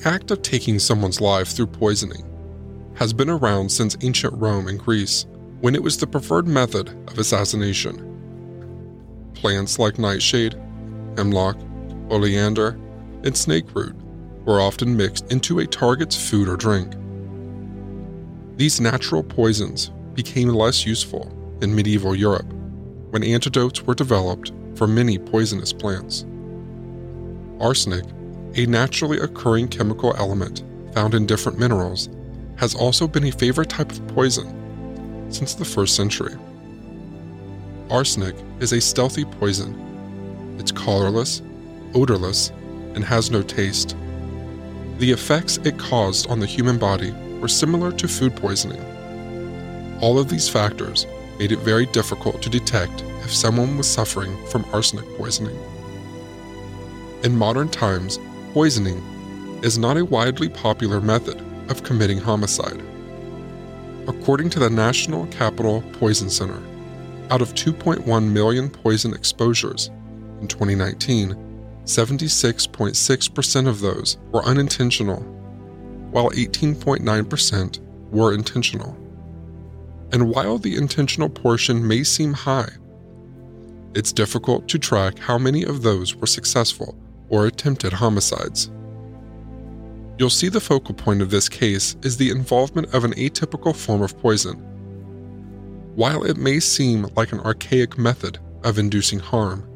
The act of taking someone's life through poisoning has been around since ancient Rome and Greece, when it was the preferred method of assassination. Plants like nightshade, hemlock, oleander, and snakeroot were often mixed into a target's food or drink. These natural poisons became less useful in medieval Europe when antidotes were developed for many poisonous plants. Arsenic a naturally occurring chemical element found in different minerals, has also been a favorite type of poison since the first century. Arsenic is a stealthy poison. It's colorless, odorless, and has no taste. The effects it caused on the human body were similar to food poisoning. All of these factors made it very difficult to detect if someone was suffering from arsenic poisoning. In modern times, poisoning is not a widely popular method of committing homicide. According to the National Capital Poison Center, out of 2.1 million poison exposures in 2019, 76.6% of those were unintentional, while 18.9% were intentional. And while the intentional portion may seem high, it's difficult to track how many of those were successful or attempted homicides. You'll see the focal point of this case is the involvement of an atypical form of poison. While it may seem like an archaic method of inducing harm,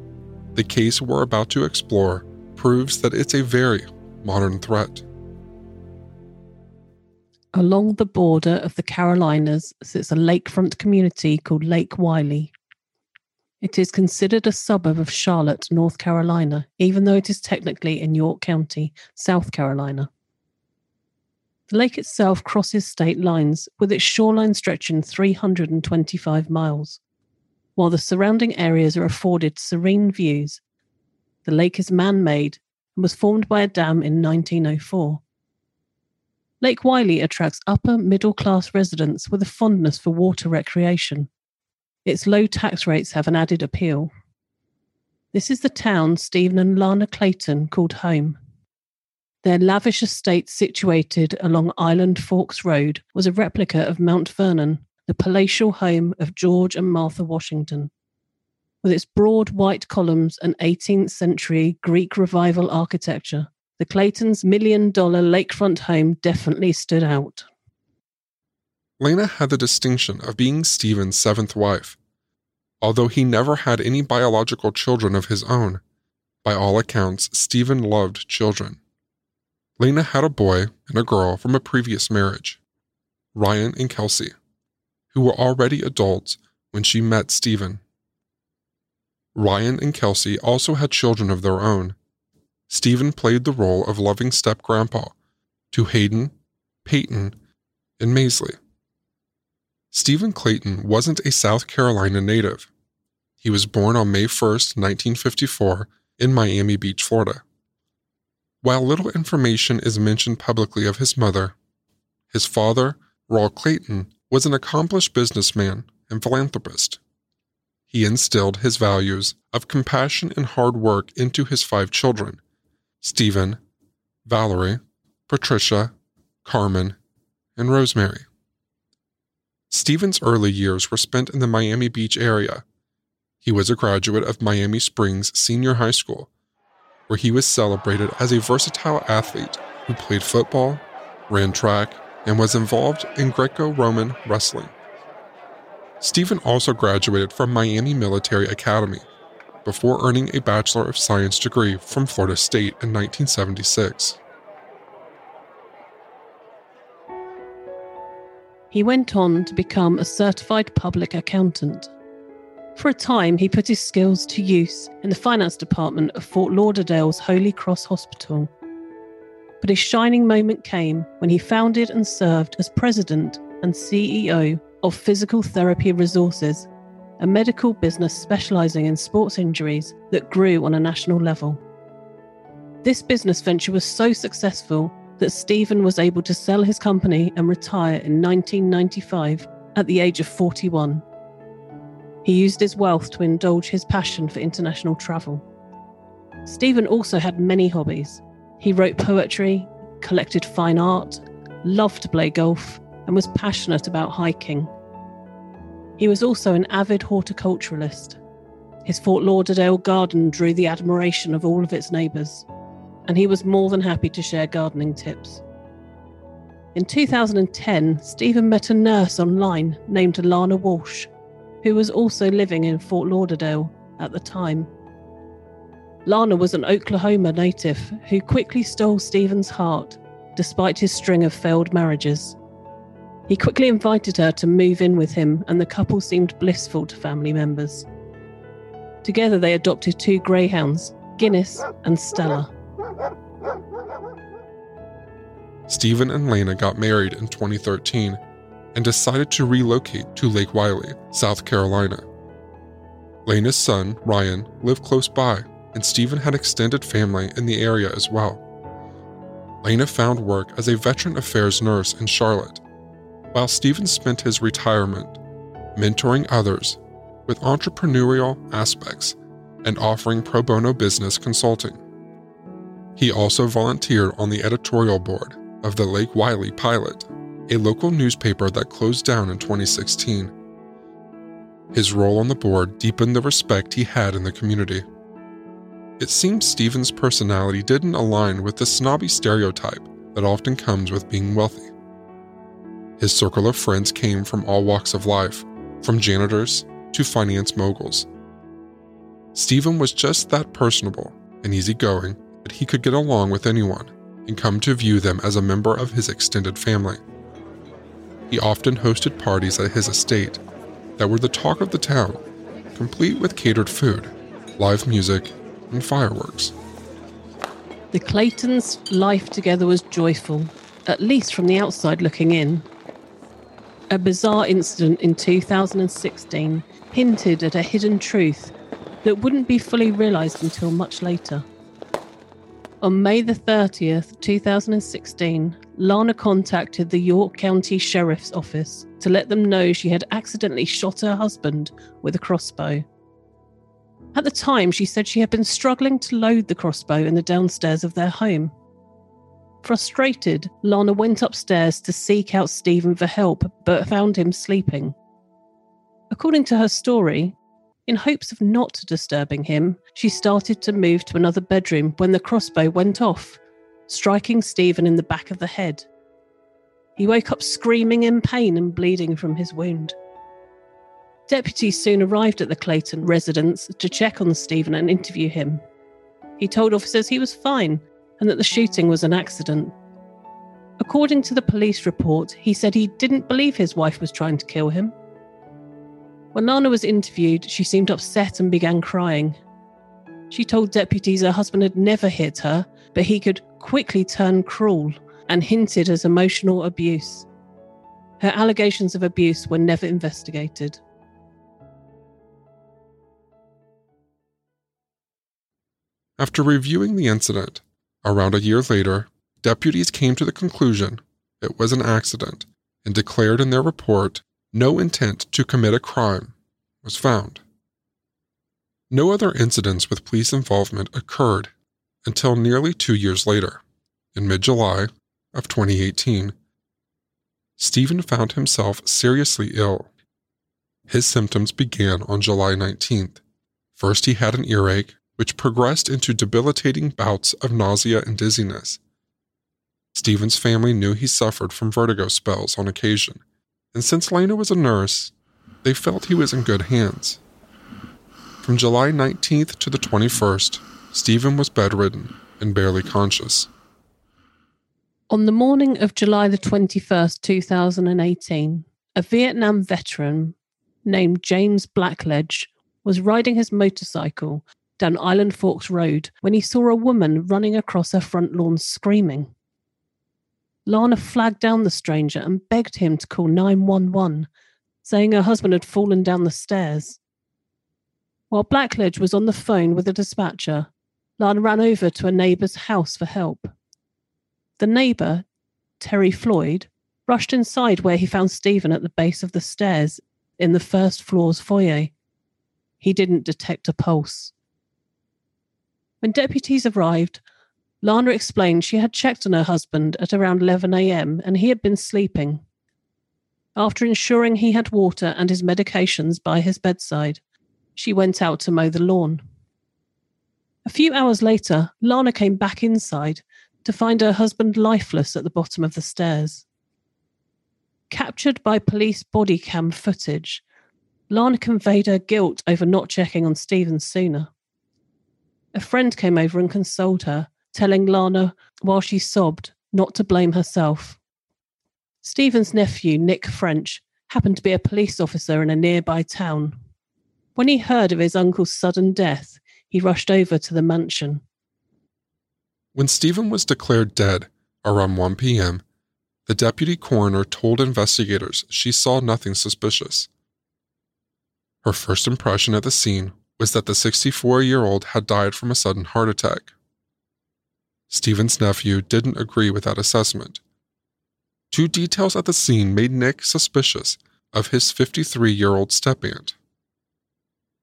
the case we're about to explore proves that it's a very modern threat. Along the border of the Carolinas sits a lakefront community called Lake Wylie. It is considered a suburb of Charlotte, North Carolina, even though it is technically in York County, South Carolina. The lake itself crosses state lines, with its shoreline stretching 325 miles. While the surrounding areas are afforded serene views, the lake is man made and was formed by a dam in 1904. Lake Wylie attracts upper middle class residents with a fondness for water recreation. Its low tax rates have an added appeal. This is the town Stephen and Lana Clayton called home. Their lavish estate, situated along Island Forks Road, was a replica of Mount Vernon, the palatial home of George and Martha Washington. With its broad white columns and 18th century Greek revival architecture, the Claytons' million dollar lakefront home definitely stood out. Lana had the distinction of being Stephen's seventh wife. Although he never had any biological children of his own, by all accounts, Stephen loved children. Lana had a boy and a girl from a previous marriage, Ryan and Kelsey, who were already adults when she met Stephen. Ryan and Kelsey also had children of their own. Stephen played the role of loving step grandpa to Hayden, Peyton, and Maisley. Stephen Clayton wasn't a South Carolina native. He was born on May 1, 1954, in Miami Beach, Florida. While little information is mentioned publicly of his mother, his father, Raul Clayton, was an accomplished businessman and philanthropist. He instilled his values of compassion and hard work into his five children Stephen, Valerie, Patricia, Carmen, and Rosemary. Stephen's early years were spent in the Miami Beach area. He was a graduate of Miami Springs Senior High School where he was celebrated as a versatile athlete who played football, ran track, and was involved in Greco Roman wrestling. Stephen also graduated from Miami Military Academy before earning a Bachelor of Science degree from Florida State in 1976. He went on to become a certified public accountant. For a time, he put his skills to use in the finance department of Fort Lauderdale's Holy Cross Hospital. But his shining moment came when he founded and served as president and CEO of Physical Therapy Resources, a medical business specializing in sports injuries that grew on a national level. This business venture was so successful that Stephen was able to sell his company and retire in 1995 at the age of 41. He used his wealth to indulge his passion for international travel. Stephen also had many hobbies. He wrote poetry, collected fine art, loved to play golf, and was passionate about hiking. He was also an avid horticulturalist. His Fort Lauderdale garden drew the admiration of all of its neighbours, and he was more than happy to share gardening tips. In 2010, Stephen met a nurse online named Lana Walsh who was also living in Fort Lauderdale at the time. Lana was an Oklahoma native who quickly stole Stephen's heart despite his string of failed marriages. He quickly invited her to move in with him, and the couple seemed blissful to family members. Together, they adopted two greyhounds, Guinness and Stella. Stephen and Lana got married in 2013 and decided to relocate to Lake Wylie, South Carolina. Lana's son, Ryan, lived close by, and Stephen had extended family in the area as well. Lana found work as a veteran affairs nurse in Charlotte, while Stephen spent his retirement mentoring others with entrepreneurial aspects and offering pro bono business consulting. He also volunteered on the editorial board of the Lake Wylie Pilot a local newspaper that closed down in 2016. His role on the board deepened the respect he had in the community. It seems Stephen's personality didn't align with the snobby stereotype that often comes with being wealthy. His circle of friends came from all walks of life, from janitors to finance moguls. Stephen was just that personable and easygoing that he could get along with anyone and come to view them as a member of his extended family. He often hosted parties at his estate that were the talk of the town, complete with catered food, live music, and fireworks. The Claytons' life together was joyful, at least from the outside looking in. A bizarre incident in 2016 hinted at a hidden truth that wouldn't be fully realised until much later. On May the 30th, 2016, Lana contacted the York County Sheriff's Office to let them know she had accidentally shot her husband with a crossbow. At the time, she said she had been struggling to load the crossbow in the downstairs of their home. Frustrated, Lana went upstairs to seek out Stephen for help, but found him sleeping. According to her story, in hopes of not disturbing him, she started to move to another bedroom when the crossbow went off, striking Stephen in the back of the head. He woke up screaming in pain and bleeding from his wound. Deputies soon arrived at the Clayton residence to check on Stephen and interview him. He told officers he was fine and that the shooting was an accident. According to the police report, he said he didn't believe his wife was trying to kill him. When Lana was interviewed, she seemed upset and began crying. She told deputies her husband had never hit her, but he could quickly turn cruel and hinted at emotional abuse. Her allegations of abuse were never investigated. After reviewing the incident, Around a year later, deputies came to the conclusion it was an accident and declared in their report no intent to commit a crime was found. No other incidents with police involvement occurred until nearly two years later, in mid July of 2018. Stephen found himself seriously ill. His symptoms began on July 19th. First, he had an earache which progressed into debilitating bouts of nausea and dizziness. Stephen's family knew he suffered from vertigo spells on occasion, and since Lana was a nurse, they felt he was in good hands. From July 19th to the 21st, Stephen was bedridden and barely conscious. On the morning of July the 21st, 2018, a Vietnam veteran named James Blackledge was riding his motorcycle down Island Forks Road when he saw a woman running across her front lawn screaming. Lana flagged down the stranger and begged him to call 911, saying her husband had fallen down the stairs. While Blackledge was on the phone with the dispatcher, Lana ran over to a neighbour's house for help. The neighbour, Terry Floyd, rushed inside where he found Stephen at the base of the stairs in the first floor's foyer. He didn't detect a pulse. When deputies arrived, Lana explained she had checked on her husband at around 11 a.m. and he had been sleeping. After ensuring he had water and his medications by his bedside, she went out to mow the lawn. A few hours later, Lana came back inside to find her husband lifeless at the bottom of the stairs. Captured by police body cam footage, Lana conveyed her guilt over not checking on Stephen sooner. A friend came over and consoled her, telling Lana, while she sobbed, not to blame herself. Stephen's nephew, Nick French, happened to be a police officer in a nearby town. When he heard of his uncle's sudden death, he rushed over to the mansion. When Stephen was declared dead around 1 p.m., the deputy coroner told investigators she saw nothing suspicious. Her first impression at the scene was that the 64 year old had died from a sudden heart attack. Stephen's nephew didn't agree with that assessment. Two details at the scene made Nick suspicious of his 53 year old step aunt.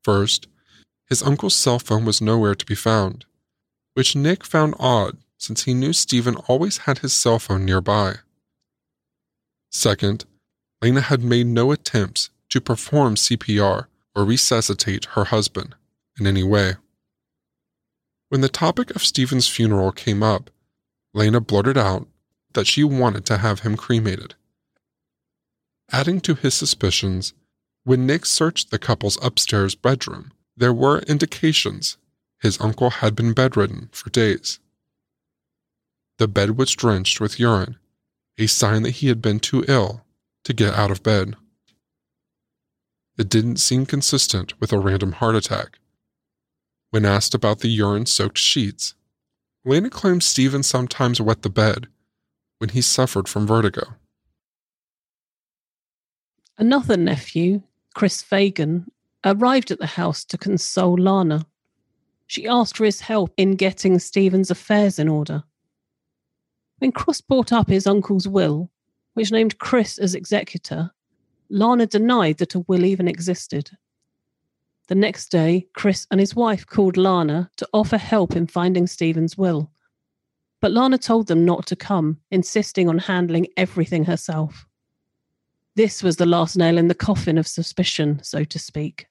First, his uncle's cell phone was nowhere to be found, which Nick found odd since he knew Stephen always had his cell phone nearby. Second, Lana had made no attempts to perform CPR or resuscitate her husband in any way. When the topic of Stephen's funeral came up, Lana blurted out that she wanted to have him cremated. Adding to his suspicions, when Nick searched the couple's upstairs bedroom, there were indications his uncle had been bedridden for days. The bed was drenched with urine, a sign that he had been too ill to get out of bed. It didn't seem consistent with a random heart attack. When asked about the urine soaked sheets, Lana claimed Stephen sometimes wet the bed when he suffered from vertigo. Another nephew, Chris Fagan, arrived at the house to console Lana. She asked for his help in getting Stephen's affairs in order. When Chris brought up his uncle's will, which named Chris as executor, Lana denied that a will even existed. The next day, Chris and his wife called Lana to offer help in finding Stephen's will. But Lana told them not to come, insisting on handling everything herself. This was the last nail in the coffin of suspicion, so to speak.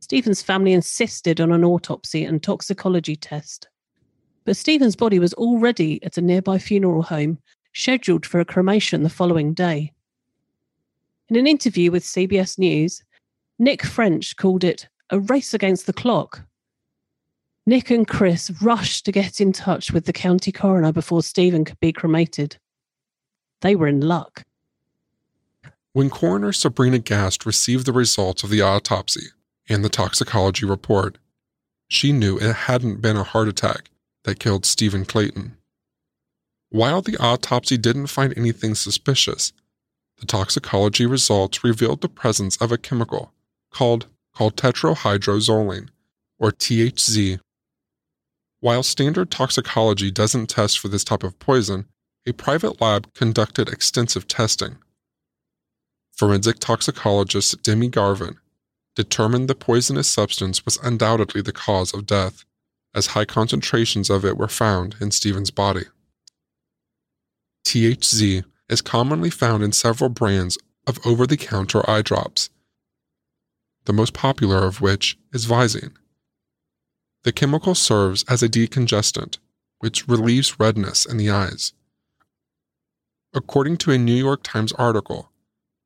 Stephen's family insisted on an autopsy and toxicology test. But Stephen's body was already at a nearby funeral home, scheduled for a cremation the following day. In an interview with CBS News, Nick French called it a race against the clock. Nick and Chris rushed to get in touch with the county coroner before Stephen could be cremated. They were in luck. When coroner Sabrina Gast received the results of the autopsy and the toxicology report, she knew it hadn't been a heart attack that killed Stephen Clayton. While the autopsy didn't find anything suspicious, the toxicology results revealed the presence of a chemical called, called tetrahydrozoline, or THZ. While standard toxicology doesn't test for this type of poison, a private lab conducted extensive testing. Forensic toxicologist Demi Garvin determined the poisonous substance was undoubtedly the cause of death, as high concentrations of it were found in Stephen's body. THZ is commonly found in several brands of over the counter eye drops, the most popular of which is Visine. The chemical serves as a decongestant, which relieves redness in the eyes. According to a New York Times article,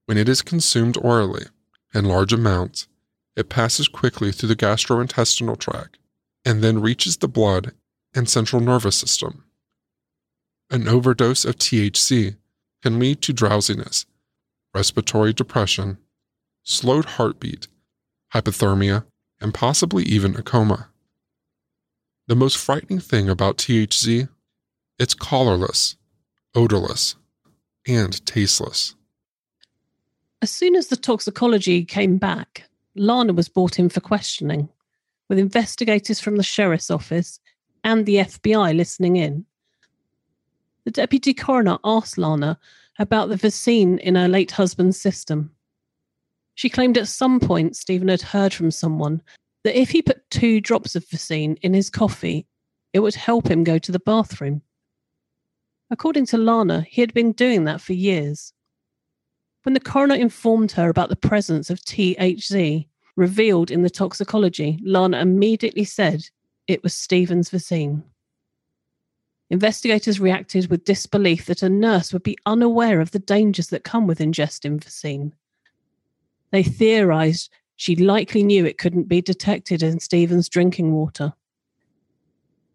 when it is consumed orally in large amounts, it passes quickly through the gastrointestinal tract and then reaches the blood and central nervous system. An overdose of THZ can lead to drowsiness, respiratory depression, slowed heartbeat, hypothermia, and possibly even a coma. The most frightening thing about THZ, it's colorless, odorless, and tasteless. As soon as the toxicology came back, Lana was brought in for questioning, with investigators from the sheriff's office and the FBI listening in. The deputy coroner asked Lana about the Visine in her late husband's system. She claimed at some point Stephen had heard from someone that if he put two drops of Visine in his coffee, it would help him go to the bathroom. According to Lana, he had been doing that for years. When the coroner informed her about the presence of THZ revealed in the toxicology, Lana immediately said it was Stephen's Visine. Investigators reacted with disbelief that a nurse would be unaware of the dangers that come with ingesting Visine. They theorized she likely knew it couldn't be detected in Stephen's drinking water.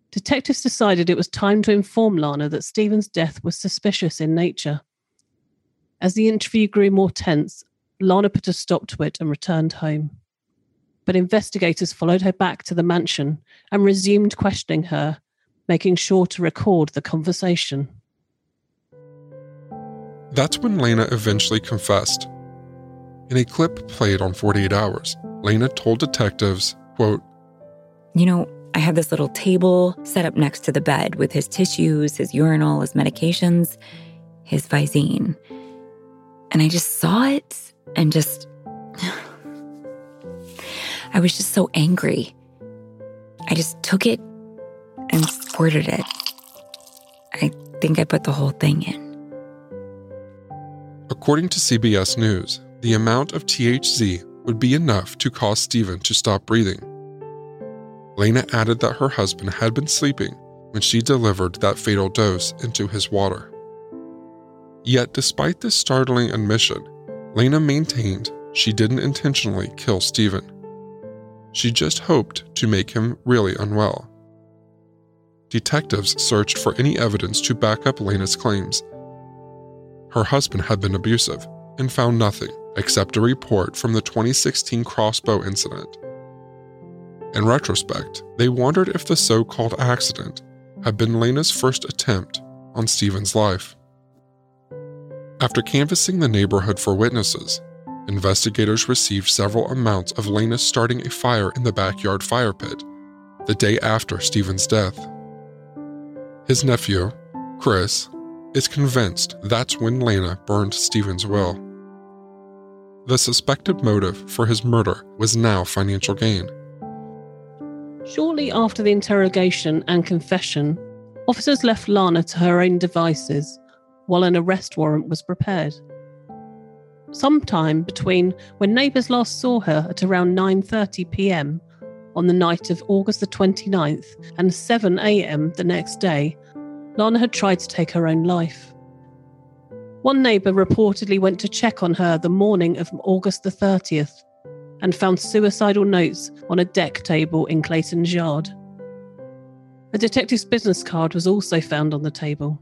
Detectives decided it was time to inform Lana that Stephen's death was suspicious in nature. As the interview grew more tense, Lana put a stop to it and returned home. But investigators followed her back to the mansion and resumed questioning her, making sure to record the conversation. That's when Lana eventually confessed in a clip played on 48 Hours, Lana told detectives, quote, You know, I had this little table set up next to the bed with his tissues, his urinal, his medications, his Visine. And I just saw it and just. I was just so angry. I just took it and squirted it. I think I put the whole thing in. According to CBS News, the amount of THZ would be enough to cause Stephen to stop breathing. Lana added that her husband had been sleeping when she delivered that fatal dose into his water. Yet, despite this startling admission, Lana maintained she didn't intentionally kill Stephen. She just hoped to make him really unwell. Detectives searched for any evidence to back up Lana's claims. Her husband had been abusive and found nothing except a report from the 2016 crossbow incident. In retrospect, they wondered if the so called accident had been Lana's first attempt on Stephen's life. After canvassing the neighborhood for witnesses, investigators received several amounts of Lana starting a fire in the backyard fire pit the day after Stephen's death. His nephew, Chris, is convinced that's when Lana burned Stephen's will. The suspected motive for his murder was now financial gain. Shortly after the interrogation and confession, officers left Lana to her own devices while an arrest warrant was prepared. Sometime between when neighbours last saw her at around 9:30 p.m. on the night of August the 29th and 7 a.m. the next day, Lana had tried to take her own life. One neighbour reportedly went to check on her the morning of August the 30th and found suicidal notes on a deck table in Clayton's yard. A detective's business card was also found on the table.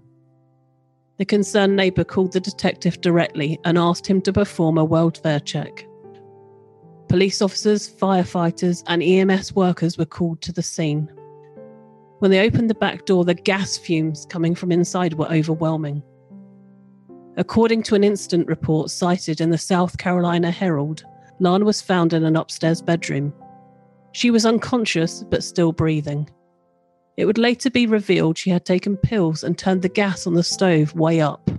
The concerned neighbour called the detective directly and asked him to perform a welfare check. Police officers, firefighters, and EMS workers were called to the scene. When they opened the back door, the gas fumes coming from inside were overwhelming. According to an incident report cited in the South Carolina Herald, Lana was found in an upstairs bedroom. She was unconscious but still breathing. It would later be revealed she had taken pills and turned the gas on the stove way up.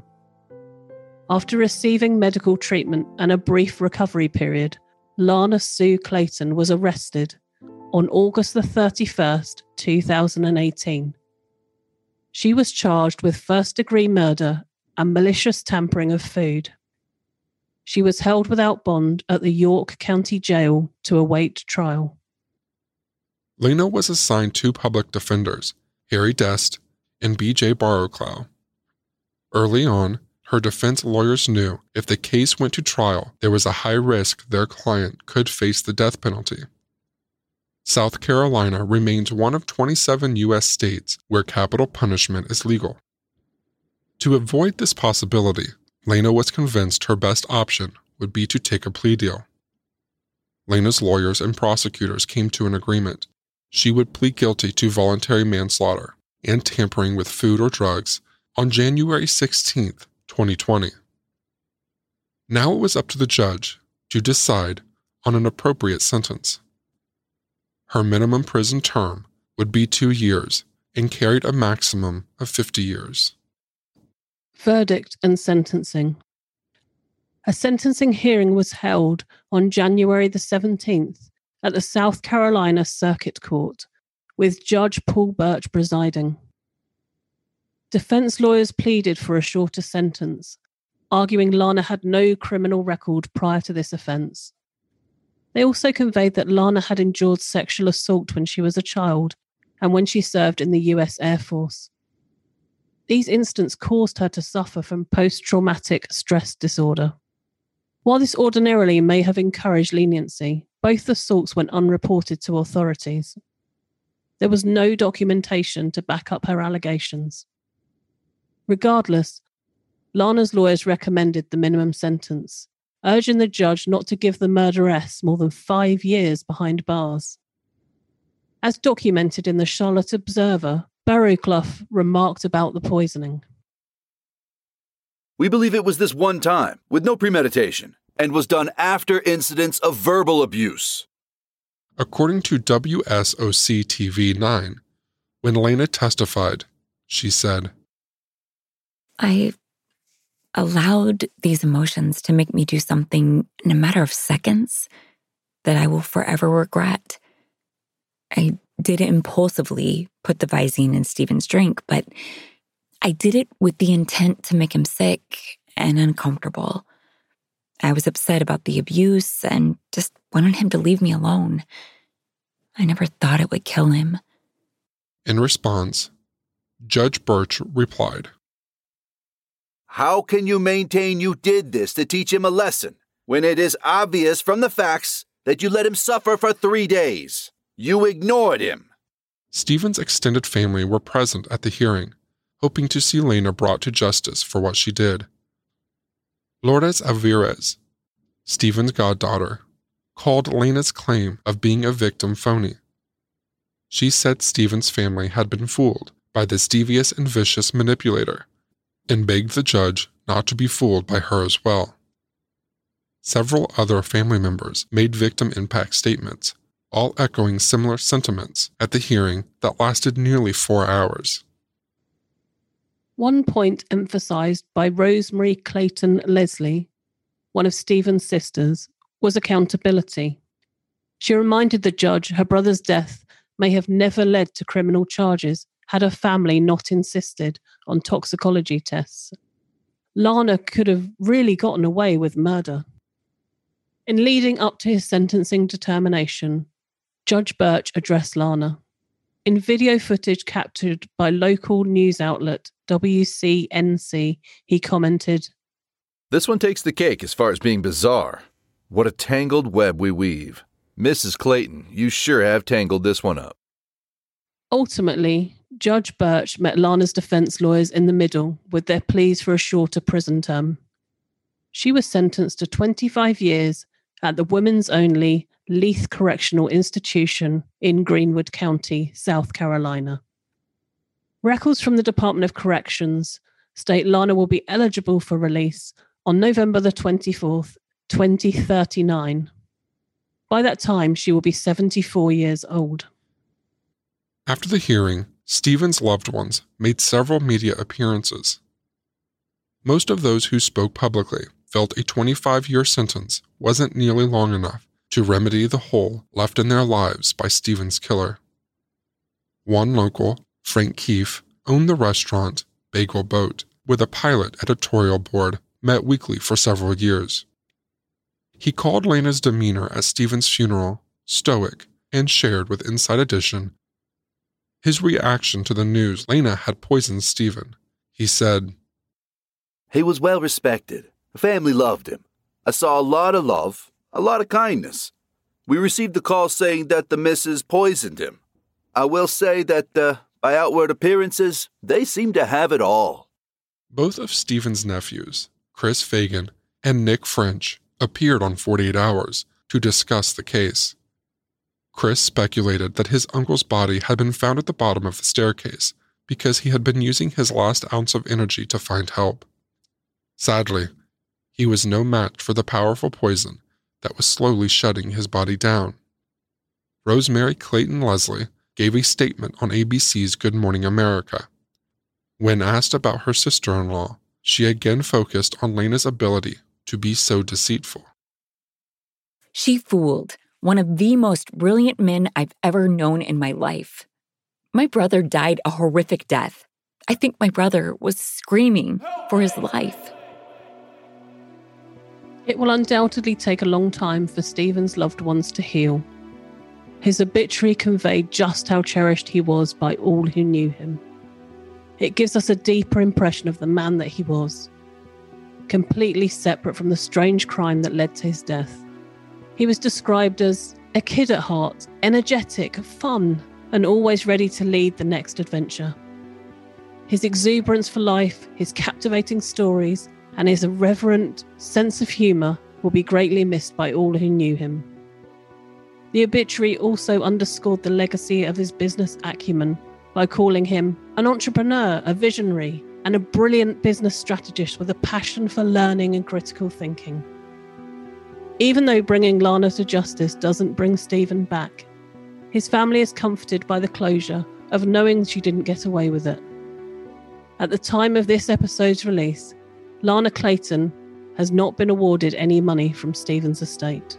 After receiving medical treatment and a brief recovery period, Lana Sue Clayton was arrested on August the 31st, 2018. She was charged with first degree murder and malicious tampering of food. She was held without bond at the York County Jail to await trial. Lana was assigned two public defenders, Harry Dest and B.J. Barrowclough. Early on, her defense lawyers knew if the case went to trial, there was a high risk their client could face the death penalty. South Carolina remains one of 27 U.S. states where capital punishment is legal. To avoid this possibility, Lana was convinced her best option would be to take a plea deal. Lana's lawyers and prosecutors came to an agreement she would plead guilty to voluntary manslaughter and tampering with food or drugs on January 16, 2020. Now it was up to the judge to decide on an appropriate sentence. Her minimum prison term would be two years and carried a maximum of 50 years. Verdict and sentencing. A sentencing hearing was held on January the 17th at the South Carolina Circuit Court, with Judge Paul Burch presiding. Defense lawyers pleaded for a shorter sentence, arguing Lana had no criminal record prior to this offence. They also conveyed that Lana had endured sexual assault when she was a child and when she served in the US Air Force. These incidents caused her to suffer from post traumatic stress disorder. While this ordinarily may have encouraged leniency, both assaults went unreported to authorities. There was no documentation to back up her allegations. Regardless, Lana's lawyers recommended the minimum sentence, urging the judge not to give the murderess more than five years behind bars. As documented in the Charlotte Observer, Barrowclough remarked about the poisoning. We believe it was this one time, with no premeditation, and was done after incidents of verbal abuse. According to WSOC TV 9, when Lana testified, she said, I allowed these emotions to make me do something in a matter of seconds that I will forever regret. I did impulsively, put the Visine in Stephen's drink, but I did it with the intent to make him sick and uncomfortable. I was upset about the abuse and just wanted him to leave me alone. I never thought it would kill him. In response, Judge Burch replied How can you maintain you did this to teach him a lesson when it is obvious from the facts that you let him suffer for three days? You ignored him. Stephen's extended family were present at the hearing, hoping to see Lana brought to justice for what she did. Lourdes Alvarez, Stephen's goddaughter, called Lana's claim of being a victim phony. She said Stephen's family had been fooled by this devious and vicious manipulator and begged the judge not to be fooled by her as well. Several other family members made victim impact statements, all echoing similar sentiments at the hearing that lasted nearly four hours. One point emphasized by Rosemary Clayton Leslie one of Stephen's sisters, was accountability. She reminded the judge her brother's death may have never led to criminal charges had her family not insisted on toxicology tests. Lana could have really gotten away with murder. In leading up to his sentencing determination, Judge Burch addressed Lana. In video footage captured by local news outlet WCNC, he commented This one takes the cake as far as being bizarre. What a tangled web we weave. Mrs. Clayton, you sure have tangled this one up. Ultimately, Judge Burch met Lana's defense lawyers in the middle with their pleas for a shorter prison term. She was sentenced to 25 years at the women's only Leath Correctional Institution in Greenwood County, South Carolina. Records from the Department of Corrections state Lana will be eligible for release on November the 24th, 2039. By that time, she will be 74 years old. After the hearing, Stephen's loved ones made several media appearances. Most of those who spoke publicly felt a 25 year sentence wasn't nearly long enough to remedy the hole left in their lives by Stephen's killer. One local, Frank Keefe, owned the restaurant Bagel Boat with a pilot editorial board met weekly for several years. He called Lana's demeanor at Stephen's funeral stoic and shared with Inside Edition his reaction to the news Lana had poisoned Stephen. He said, He was well respected. The family loved him. I saw a lot of love, a lot of kindness. We received a call saying that the missus poisoned him. I will say that, uh, by outward appearances, they seem to have it all. Both of Stephen's nephews, Chris Fagan and Nick French, appeared on 48 Hours to discuss the case. Chris speculated that his uncle's body had been found at the bottom of the staircase because he had been using his last ounce of energy to find help. Sadly, he was no match for the powerful poison that was slowly shutting his body down. Rosemary Clayton Leslie gave a statement on ABC's Good Morning America. When asked about her sister in law, she again focused on Lana's ability to be so deceitful. She fooled one of the most brilliant men I've ever known in my life. My brother died a horrific death. I think my brother was screaming for his life. It will undoubtedly take a long time for Stephen's loved ones to heal. His obituary conveyed just how cherished he was by all who knew him. It gives us a deeper impression of the man that he was, completely separate from the strange crime that led to his death. He was described as a kid at heart, energetic, fun, and always ready to lead the next adventure. His exuberance for life, his captivating stories, and his irreverent sense of humour will be greatly missed by all who knew him. The obituary also underscored the legacy of his business acumen by calling him an entrepreneur, a visionary, and a brilliant business strategist with a passion for learning and critical thinking. Even though bringing Lana to justice doesn't bring Stephen back, his family is comforted by the closure of knowing she didn't get away with it. At the time of this episode's release, Lana Clayton has not been awarded any money from Stephen's estate.